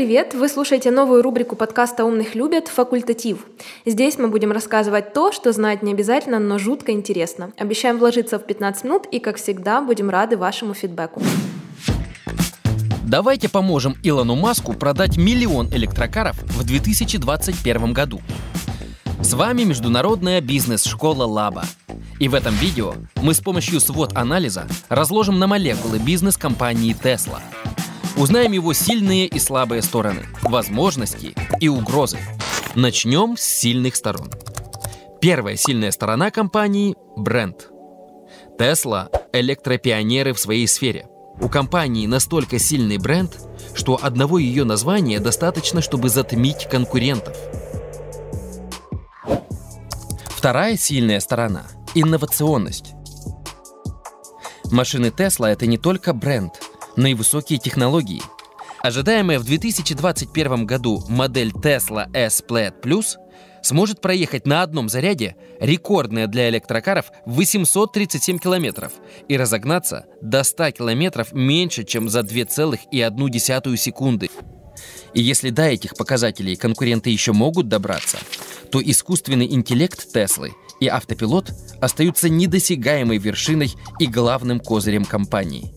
привет! Вы слушаете новую рубрику подкаста «Умных любят» «Факультатив». Здесь мы будем рассказывать то, что знать не обязательно, но жутко интересно. Обещаем вложиться в 15 минут и, как всегда, будем рады вашему фидбэку. Давайте поможем Илону Маску продать миллион электрокаров в 2021 году. С вами международная бизнес-школа Лаба. И в этом видео мы с помощью свод-анализа разложим на молекулы бизнес компании Tesla. Узнаем его сильные и слабые стороны, возможности и угрозы. Начнем с сильных сторон. Первая сильная сторона компании – бренд. Tesla – электропионеры в своей сфере – у компании настолько сильный бренд, что одного ее названия достаточно, чтобы затмить конкурентов. Вторая сильная сторона – инновационность. Машины Tesla – это не только бренд, но и высокие технологии. Ожидаемая в 2021 году модель Tesla S Plaid Plus сможет проехать на одном заряде рекордное для электрокаров 837 километров и разогнаться до 100 километров меньше, чем за 2,1 секунды. И если до этих показателей конкуренты еще могут добраться, то искусственный интеллект Теслы и автопилот остаются недосягаемой вершиной и главным козырем компании.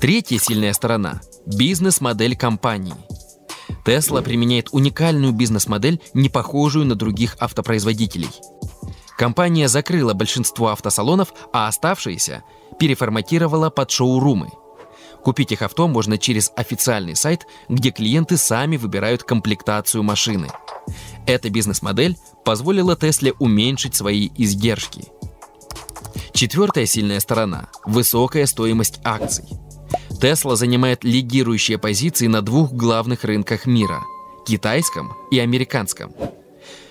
Третья сильная сторона – бизнес-модель компании – Tesla применяет уникальную бизнес-модель, не похожую на других автопроизводителей. Компания закрыла большинство автосалонов, а оставшиеся переформатировала под шоурумы. Купить их авто можно через официальный сайт, где клиенты сами выбирают комплектацию машины. Эта бизнес-модель позволила Тесле уменьшить свои издержки. Четвертая сильная сторона – высокая стоимость акций – Tesla занимает лидирующие позиции на двух главных рынках мира – китайском и американском.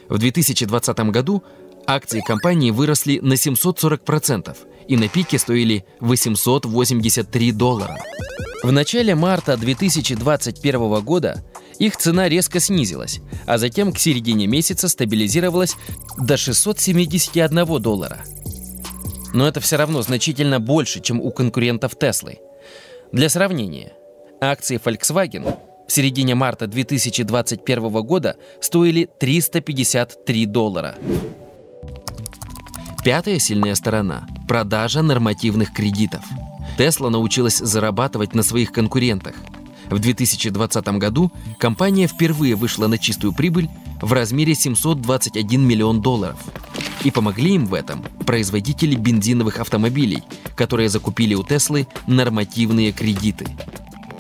В 2020 году акции компании выросли на 740% и на пике стоили 883 доллара. В начале марта 2021 года их цена резко снизилась, а затем к середине месяца стабилизировалась до 671 доллара. Но это все равно значительно больше, чем у конкурентов Теслы – для сравнения, акции Volkswagen в середине марта 2021 года стоили 353 доллара. Пятая сильная сторона – продажа нормативных кредитов. Tesla научилась зарабатывать на своих конкурентах. В 2020 году компания впервые вышла на чистую прибыль в размере 721 миллион долларов. И помогли им в этом производители бензиновых автомобилей, которые закупили у Теслы нормативные кредиты.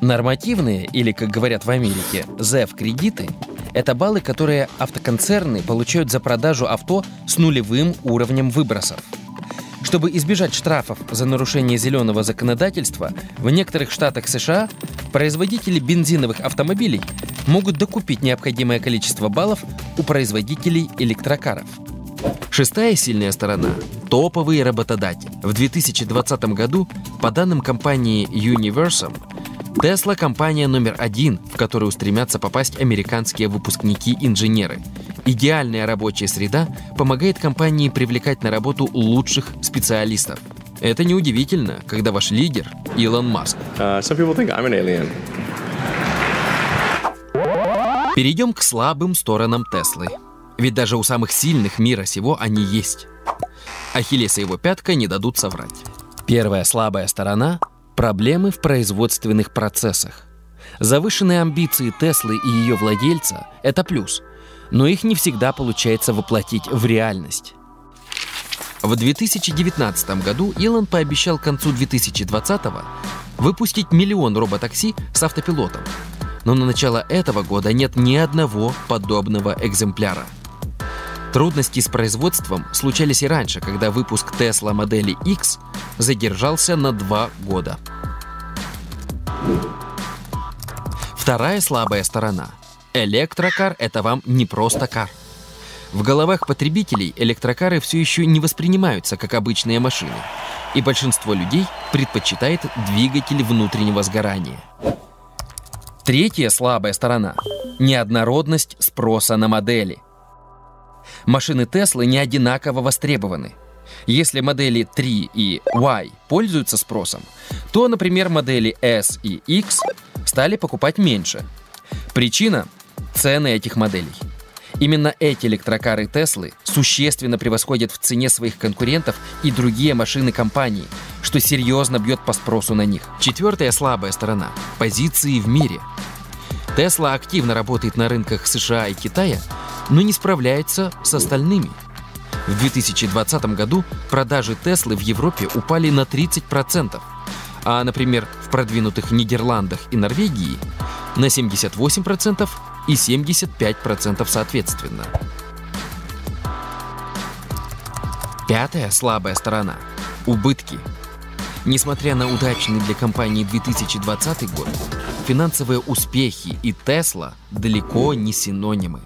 Нормативные, или, как говорят в Америке, ZEV-кредиты – это баллы, которые автоконцерны получают за продажу авто с нулевым уровнем выбросов. Чтобы избежать штрафов за нарушение зеленого законодательства, в некоторых штатах США производители бензиновых автомобилей могут докупить необходимое количество баллов у производителей электрокаров – Шестая сильная сторона – топовые работодатели. В 2020 году, по данным компании Universum, Tesla – компания номер один, в которую стремятся попасть американские выпускники-инженеры. Идеальная рабочая среда помогает компании привлекать на работу лучших специалистов. Это неудивительно, когда ваш лидер – Илон Маск. Uh, Перейдем к слабым сторонам Теслы. Ведь даже у самых сильных мира сего они есть. Ахиллес и его пятка не дадут соврать. Первая слабая сторона – проблемы в производственных процессах. Завышенные амбиции Теслы и ее владельца – это плюс, но их не всегда получается воплотить в реальность. В 2019 году Илон пообещал к концу 2020 выпустить миллион роботакси с автопилотом. Но на начало этого года нет ни одного подобного экземпляра – Трудности с производством случались и раньше, когда выпуск Tesla модели X задержался на два года. Вторая слабая сторона. Электрокар – это вам не просто кар. В головах потребителей электрокары все еще не воспринимаются как обычные машины, и большинство людей предпочитает двигатель внутреннего сгорания. Третья слабая сторона – неоднородность спроса на модели – Машины Теслы не одинаково востребованы. Если модели 3 и Y пользуются спросом, то, например, модели S и X стали покупать меньше. Причина – цены этих моделей. Именно эти электрокары Теслы существенно превосходят в цене своих конкурентов и другие машины компании, что серьезно бьет по спросу на них. Четвертая слабая сторона – позиции в мире. Тесла активно работает на рынках США и Китая, но не справляется с остальными. В 2020 году продажи Теслы в Европе упали на 30%, а, например, в продвинутых Нидерландах и Норвегии на 78% и 75% соответственно. Пятая слабая сторона – убытки. Несмотря на удачный для компании 2020 год, финансовые успехи и Тесла далеко не синонимы.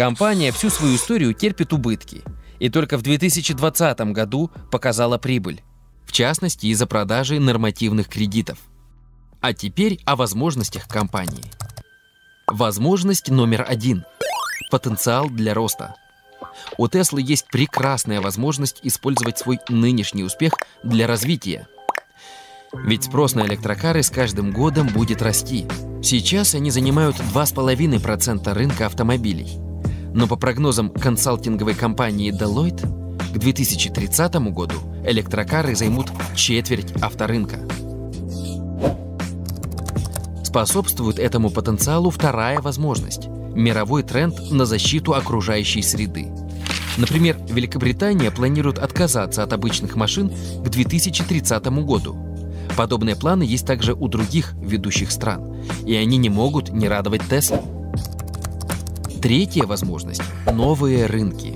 Компания всю свою историю терпит убытки, и только в 2020 году показала прибыль, в частности из-за продажи нормативных кредитов. А теперь о возможностях компании – Возможность номер один – потенциал для роста. У Теслы есть прекрасная возможность использовать свой нынешний успех для развития. Ведь спрос на электрокары с каждым годом будет расти. Сейчас они занимают 2,5% рынка автомобилей. Но по прогнозам консалтинговой компании Deloitte, к 2030 году электрокары займут четверть авторынка. Способствует этому потенциалу вторая возможность – мировой тренд на защиту окружающей среды. Например, Великобритания планирует отказаться от обычных машин к 2030 году. Подобные планы есть также у других ведущих стран, и они не могут не радовать Tesla. Третья возможность – новые рынки.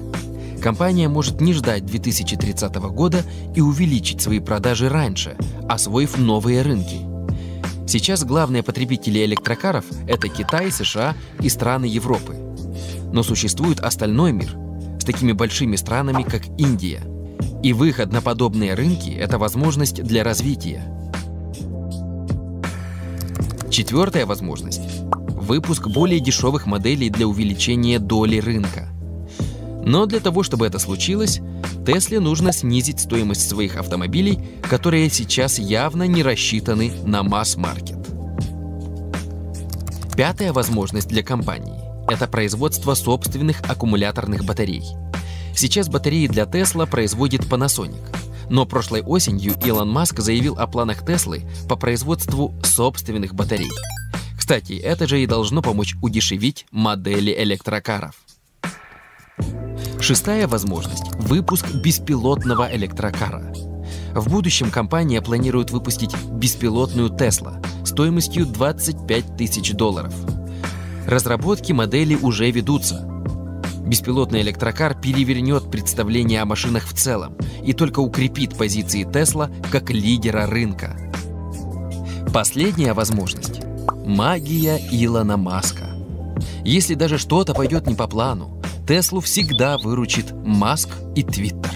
Компания может не ждать 2030 года и увеличить свои продажи раньше, освоив новые рынки – Сейчас главные потребители электрокаров – это Китай, США и страны Европы. Но существует остальной мир с такими большими странами, как Индия. И выход на подобные рынки – это возможность для развития. Четвертая возможность – выпуск более дешевых моделей для увеличения доли рынка. Но для того, чтобы это случилось, Тесле нужно снизить стоимость своих автомобилей, которые сейчас явно не рассчитаны на масс-маркет. Пятая возможность для компании – это производство собственных аккумуляторных батарей. Сейчас батареи для Tesla производит Panasonic. Но прошлой осенью Илон Маск заявил о планах Теслы по производству собственных батарей. Кстати, это же и должно помочь удешевить модели электрокаров. Шестая возможность – выпуск беспилотного электрокара. В будущем компания планирует выпустить беспилотную Tesla стоимостью 25 тысяч долларов. Разработки модели уже ведутся. Беспилотный электрокар перевернет представление о машинах в целом и только укрепит позиции Tesla как лидера рынка. Последняя возможность – магия Илона Маска. Если даже что-то пойдет не по плану, Теслу всегда выручит Маск и Твиттер.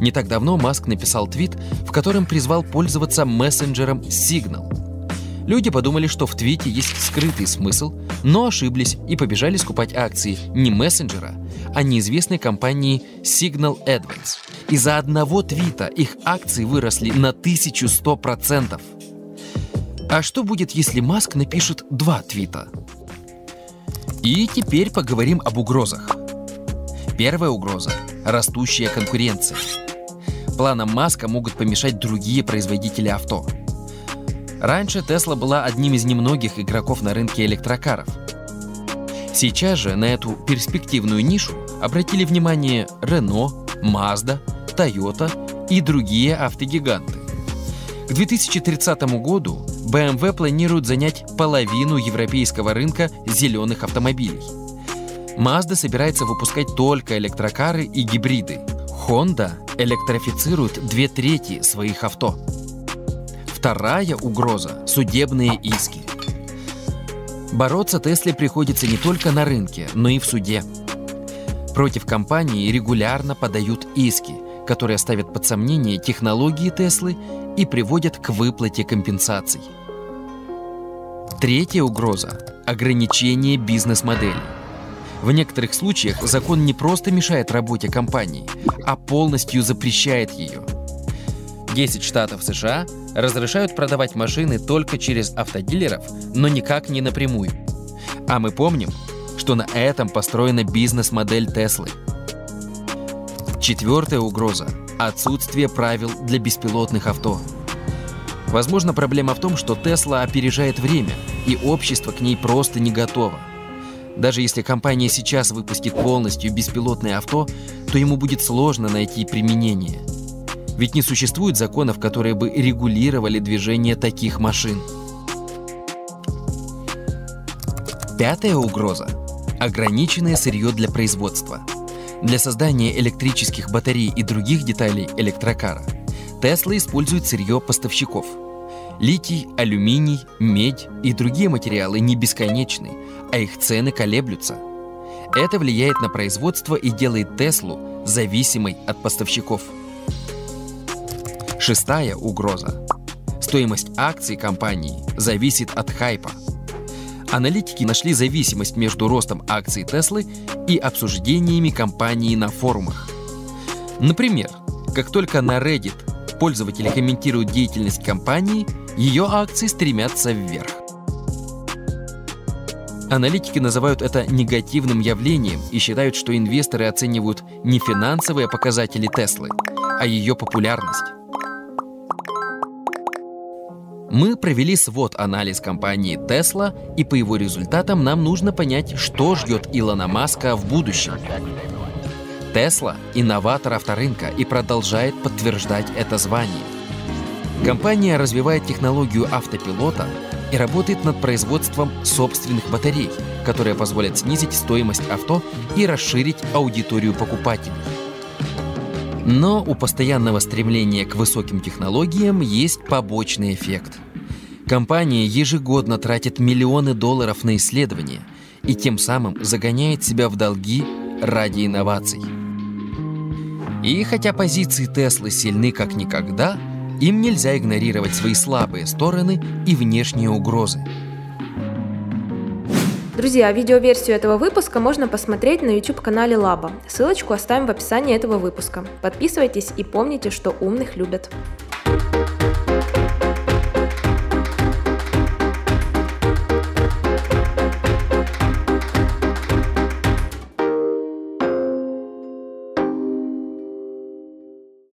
Не так давно Маск написал твит, в котором призвал пользоваться мессенджером Signal. Люди подумали, что в твите есть скрытый смысл, но ошиблись и побежали скупать акции не мессенджера, а неизвестной компании Signal Advance. Из-за одного твита их акции выросли на 1100%. А что будет, если Маск напишет два твита? И теперь поговорим об угрозах. Первая угроза – растущая конкуренция. Планам Маска могут помешать другие производители авто. Раньше Tesla была одним из немногих игроков на рынке электрокаров. Сейчас же на эту перспективную нишу обратили внимание Renault, Mazda, Toyota и другие автогиганты. К 2030 году BMW планирует занять половину европейского рынка зеленых автомобилей – Mazda собирается выпускать только электрокары и гибриды. Honda электрифицирует две трети своих авто. Вторая угроза – судебные иски. Бороться Тесле приходится не только на рынке, но и в суде. Против компании регулярно подают иски, которые ставят под сомнение технологии Теслы и приводят к выплате компенсаций. Третья угроза – ограничение бизнес-моделей. В некоторых случаях закон не просто мешает работе компании, а полностью запрещает ее. 10 штатов США разрешают продавать машины только через автодилеров, но никак не напрямую. А мы помним, что на этом построена бизнес-модель Теслы. Четвертая угроза – отсутствие правил для беспилотных авто. Возможно, проблема в том, что Тесла опережает время, и общество к ней просто не готово. Даже если компания сейчас выпустит полностью беспилотное авто, то ему будет сложно найти применение. Ведь не существует законов, которые бы регулировали движение таких машин. Пятая угроза – ограниченное сырье для производства. Для создания электрических батарей и других деталей электрокара Тесла использует сырье поставщиков. Литий, алюминий, медь и другие материалы не бесконечны, а их цены колеблются. Это влияет на производство и делает Теслу зависимой от поставщиков. Шестая угроза. Стоимость акций компании зависит от хайпа – Аналитики нашли зависимость между ростом акций Теслы и обсуждениями компании на форумах. Например, как только на Reddit пользователи комментируют деятельность компании, ее акции стремятся вверх. Аналитики называют это негативным явлением и считают, что инвесторы оценивают не финансовые показатели Теслы, а ее популярность. Мы провели свод-анализ компании Tesla, и по его результатам нам нужно понять, что ждет Илона Маска в будущем. Tesla – инноватор авторынка и продолжает подтверждать это звание. Компания развивает технологию автопилота и работает над производством собственных батарей, которые позволят снизить стоимость авто и расширить аудиторию покупателей. Но у постоянного стремления к высоким технологиям есть побочный эффект. Компания ежегодно тратит миллионы долларов на исследования и тем самым загоняет себя в долги ради инноваций. И хотя позиции Теслы сильны как никогда, им нельзя игнорировать свои слабые стороны и внешние угрозы – Друзья, видеоверсию этого выпуска можно посмотреть на YouTube-канале Лаба. Ссылочку оставим в описании этого выпуска. Подписывайтесь и помните, что умных любят.